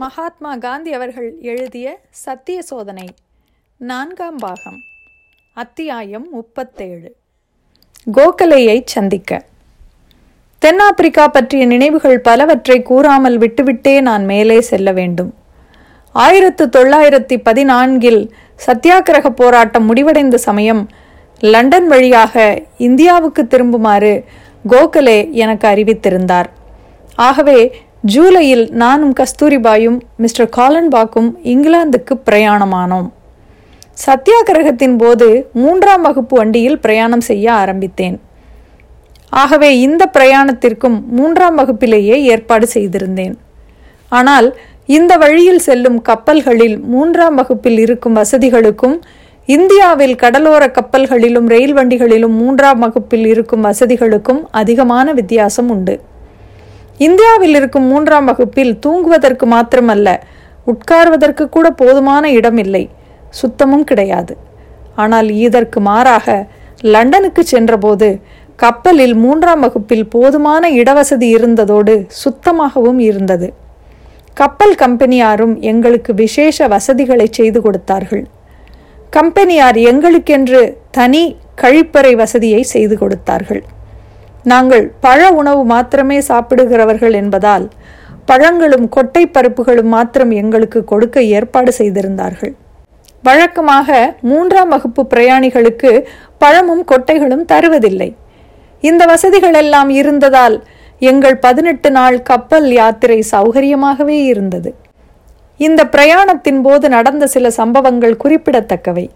மகாத்மா காந்தி அவர்கள் எழுதிய சத்திய சோதனை நான்காம் பாகம் அத்தியாயம் முப்பத்தேழு. கோகலையை சந்திக்க. தென்னாப்பிரிக்கா பற்றிய நினைவுகள் பலவற்றை கூறாமல் விட்டுவிட்டே நான் மேலே செல்ல வேண்டும். ஆயிரத்து தொள்ளாயிரத்தி பதினான்கில் சத்தியாகிரக போராட்டம் முடிவடைந்த சமயம் லண்டன் வழியாக இந்தியாவுக்கு திரும்புமாறு கோகலே எனக்கு அறிவித்திருந்தார். ஆகவே ஜூலையில் நானும் கஸ்தூரிபாயும் மிஸ்டர் காலன்பாக்கும் இங்கிலாந்துக்கு பிரயாணமானோம். சத்தியாகிரகத்தின் போது மூன்றாம் வகுப்பு வண்டியில் பிரயாணம் செய்ய ஆரம்பித்தேன். ஆகவே இந்த பிரயாணத்திற்கும் மூன்றாம் வகுப்பிலேயே ஏற்பாடு செய்திருந்தேன். ஆனால் இந்த வழியில் செல்லும் கப்பல்களில் மூன்றாம் வகுப்பில் இருக்கும் வசதிகளுக்கும் இந்தியாவில் கடலோர கப்பல்களிலும் ரயில் வண்டிகளிலும் மூன்றாம் வகுப்பில் இருக்கும் வசதிகளுக்கும் அதிகமான வித்தியாசம் உண்டு. இந்தியாவில் இருக்கும் மூன்றாம் வகுப்பில் தூங்குவதற்கு மாத்திரமல்ல உட்கார்வதற்கு கூட போதுமான இடம் இல்லை சுத்தமும் கிடையாது. ஆனால் இதற்கு மாறாக லண்டனுக்கு சென்றபோது கப்பலில் மூன்றாம் வகுப்பில் போதுமான இடவசதி இருந்ததோடு சுத்தமாகவும் இருந்தது. கப்பல் கம்பெனியாரும் எங்களுக்கு விசேஷ வசதிகளை செய்து கொடுத்தார்கள். கம்பெனியார் எங்களுக்கென்று தனி கழிப்பறை வசதியை செய்து கொடுத்தார்கள். நாங்கள் பழ உணவு மாத்திரமே சாப்பிடுகிறவர்கள் என்பதால் பழங்களும் கொட்டை பருப்புகளும் மாத்திரம் எங்களுக்கு கொடுக்க ஏற்பாடு செய்திருந்தார்கள். வழக்கமாக மூன்றாம் வகுப்பு பிரயாணிகளுக்கு பழமும் கொட்டைகளும் தருவதில்லை. இந்த வசதிகள் எல்லாம் இருந்ததால் எங்கள் பதினெட்டு நாள் கப்பல் யாத்திரை சௌகரியமாகவே இருந்தது. இந்த பிரயாணத்தின் போது நடந்த சில சம்பவங்கள் குறிப்பிடத்தக்கவை.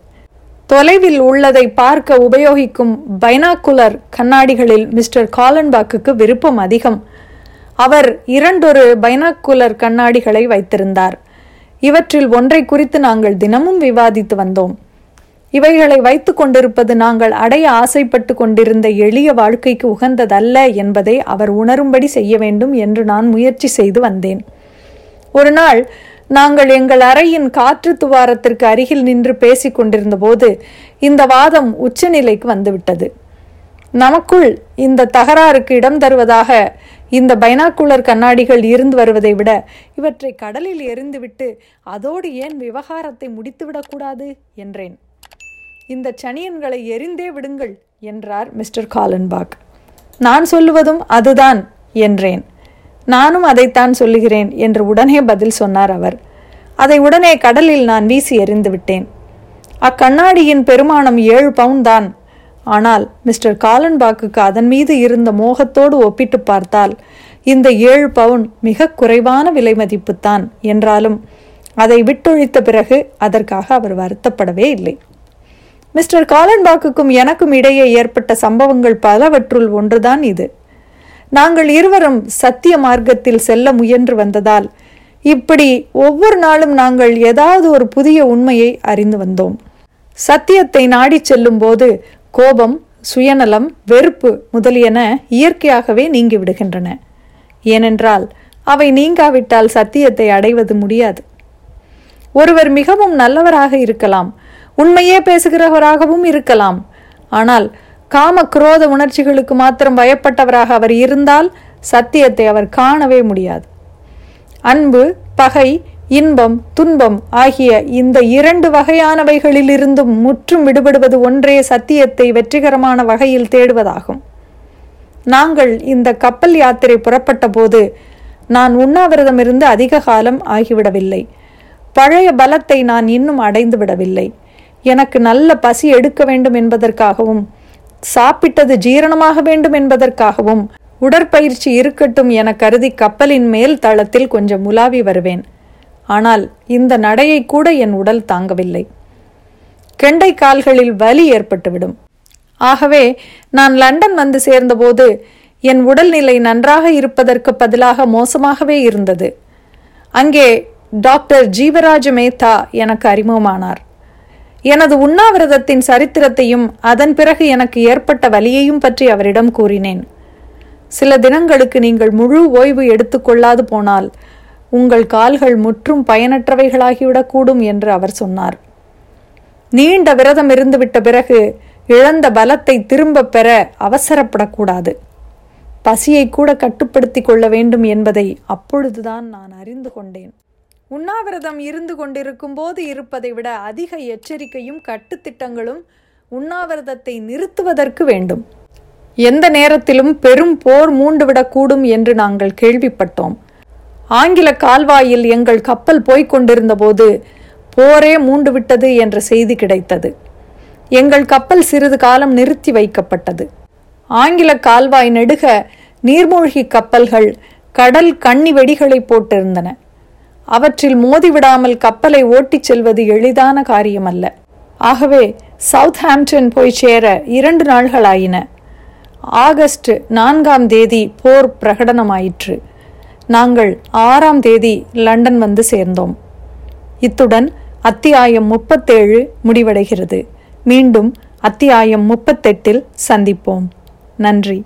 தொலைவில் உள்ளதை பார்க்க உபயோகிக்கும் பைனாக்குலர் கண்ணாடிகளில் மிஸ்டர் காலன்பாக்குக்கு விருப்பம் அதிகம். அவர் இரண்டொரு பைனாக்குலர் கண்ணாடிகளை வைத்திருந்தார். இவற்றில் ஒன்றை குறித்து நாங்கள் தினமும் விவாதித்து வந்தோம். இவைகளை வைத்து கொண்டிருப்பது நாங்கள் அடைய ஆசைப்பட்டு கொண்டிருந்த எளிய வாழ்க்கைக்கு உகந்ததல்ல என்பதை அவர் உணரும்படி செய்ய வேண்டும் என்று நான் முயற்சி செய்து வந்தேன். ஒரு நாள் நாங்கள் எங்கள் அறையின் காற்று துவாரத்திற்கு அருகில் நின்று பேசிக் கொண்டிருந்த போது இந்த வாதம் உச்சநிலைக்கு வந்துவிட்டது. நமக்குள் இந்த தகராறுக்கு இடம் தருவதாக இந்த பைனாக்குலர் கண்ணாடிகள் இருந்து வருவதை விட இவற்றை கடலில் எரிந்துவிட்டு அதோடு ஏன் விவகாரத்தை முடித்துவிடக்கூடாது என்றேன். இந்த சனியன்களை எரிந்தே விடுங்கள் என்றார் மிஸ்டர் காலன்பாக் நான் சொல்லுவதும் அதுதான் என்றேன். நானும் அதைத்தான் சொல்லுகிறேன் என்று உடனே பதில் சொன்னார் அவர். அதை உடனே கடலில் நான் வீசி எறிந்து விட்டேன். அக்கண்ணாடியின் பெருமானம் ஏழு பவுண்ட் தான். ஆனால் மிஸ்டர் காலன்பாக்குக்கு அதன் மீது இருந்த மோகத்தோடு ஒப்பிட்டு பார்த்தால் இந்த ஏழு பவுன் மிக குறைவான விலை மதிப்புத்தான் என்றாலும் அதை விட்டொழித்த பிறகு அதற்காக அவர் வருத்தப்படவே இல்லை. மிஸ்டர் காலன்பாக்குக்கும் எனக்கும் இடையே ஏற்பட்ட சம்பவங்கள் பலவற்றுள் ஒன்றுதான் இது. நாங்கள் இருவரும் சத்திய மார்க்கத்தில் செல்ல முயன்று வந்ததால் இப்படி ஒவ்வொரு நாளும் நாங்கள் ஏதாவது ஒரு புதிய உண்மையை அறிந்து வந்தோம். சத்தியத்தை நாடி செல்லும் போது கோபம் சுயநலம் வெறுப்பு முதலியன இயற்கையாகவே நீங்கி விடுகின்றன. ஏனென்றால் அவை நீங்காவிட்டால் சத்தியத்தை அடைவது முடியாது. ஒருவர் மிகவும் நல்லவராக இருக்கலாம் உண்மையே பேசுகிறவராகவும் இருக்கலாம். ஆனால் காம குரோத உணர்ச்சிகளுக்கு மாத்திரம் பயப்பட்டவராக அவர் இருந்தால் சத்தியத்தை அவர் காணவே முடியாது. அன்பு பகை இன்பம் துன்பம் ஆகிய இந்த இரண்டு வகையானவைகளிலிருந்தும் முற்றும் விடுபடுவது ஒன்றே சத்தியத்தை வெற்றிகரமான வகையில் தேடுவதாகும். நாங்கள் இந்த கப்பல் யாத்திரை புறப்பட்ட போது நான் உண்ணாவிரதம் இருந்து அதிக காலம் ஆகிவிடவில்லை. பழைய பலத்தை நான் இன்னும் அடைந்து விடவில்லை எனக்கு நல்ல பசி எடுக்க வேண்டும் என்பதற்காகவும் சாப்பிட்டது ஜீரணமாக வேண்டும் என்பதற்காகவும் உடற்பயிற்சி இருக்கட்டும் என கருதி கப்பலின் மேல் தளத்தில் கொஞ்சம் உலாவி வருவேன். ஆனால் இந்த நடையை கூட என் உடல் தாங்கவில்லை. கெண்டை கால்களில் வலி ஏற்பட்டுவிடும். ஆகவே நான் லண்டன் வந்து சேர்ந்தபோது என் உடல்நிலை நன்றாக இருப்பதற்கு பதிலாக மோசமாகவே இருந்தது. அங்கே டாக்டர் ஜீவராஜ மேத்தா எனக்கு அறிமுகமானார். எனது உண்ணாவிரதத்தின் சரித்திரத்தையும் அதன் பிறகு எனக்கு ஏற்பட்ட வலியையும் பற்றி அவரிடம் கூறினேன். சில தினங்களுக்கு நீங்கள் முழு ஓய்வு எடுத்துக்கொள்ளாது போனால் உங்கள் கால்கள் முற்றும் பயனற்றவைகளாகிவிடக்கூடும் என்று அவர் சொன்னார். நீண்ட விரதம் இருந்துவிட்ட பிறகு இழந்த பலத்தை திரும்பப் பெற அவசரப்படக்கூடாது. பசியை கூட கட்டுப்படுத்திக் கொள்ள வேண்டும் என்பதை அப்பொழுதுதான் நான் அறிந்து கொண்டேன். உண்ணாவிரதம் இருந்து கொண்டிருக்கும் போது இருப்பதை விட அதிக எச்சரிக்கையும் கட்டுத்திட்டங்களும் உண்ணாவிரதத்தை நிறுத்துவதற்கு வேண்டும். எந்த நேரத்திலும் பெரும் போர் மூண்டுவிடக்கூடும் என்று நாங்கள் கேள்விப்பட்டோம். ஆங்கில கால்வாயில் எங்கள் கப்பல் போய்க் கொண்டிருந்தபோது போரே மூண்டுவிட்டது என்ற செய்தி கிடைத்தது. எங்கள் கப்பல் சிறிது காலம் நிறுத்தி வைக்கப்பட்டது. ஆங்கில கால்வாய் நெடுக நீர்மூழ்கி கப்பல்கள் கடல் கண்ணி வெடிகளை போட்டிருந்தன. அவற்றில் மோதிவிடாமல் கப்பலை ஓட்டிச் செல்வது எளிதான காரியமல்ல. ஆகவே சவுத் ஹாம்டன் போய் சேர இரண்டு நாள்களாயின. ஆகஸ்ட் நான்காம் தேதி போர் பிரகடனமாயிற்று. நாங்கள் ஆறாம் தேதி லண்டன் வந்து சேர்ந்தோம். இத்துடன் அத்தியாயம் முப்பத்தேழு முடிவடைகிறது. மீண்டும் அத்தியாயம் முப்பத்தெட்டில் சந்திப்போம். நன்றி.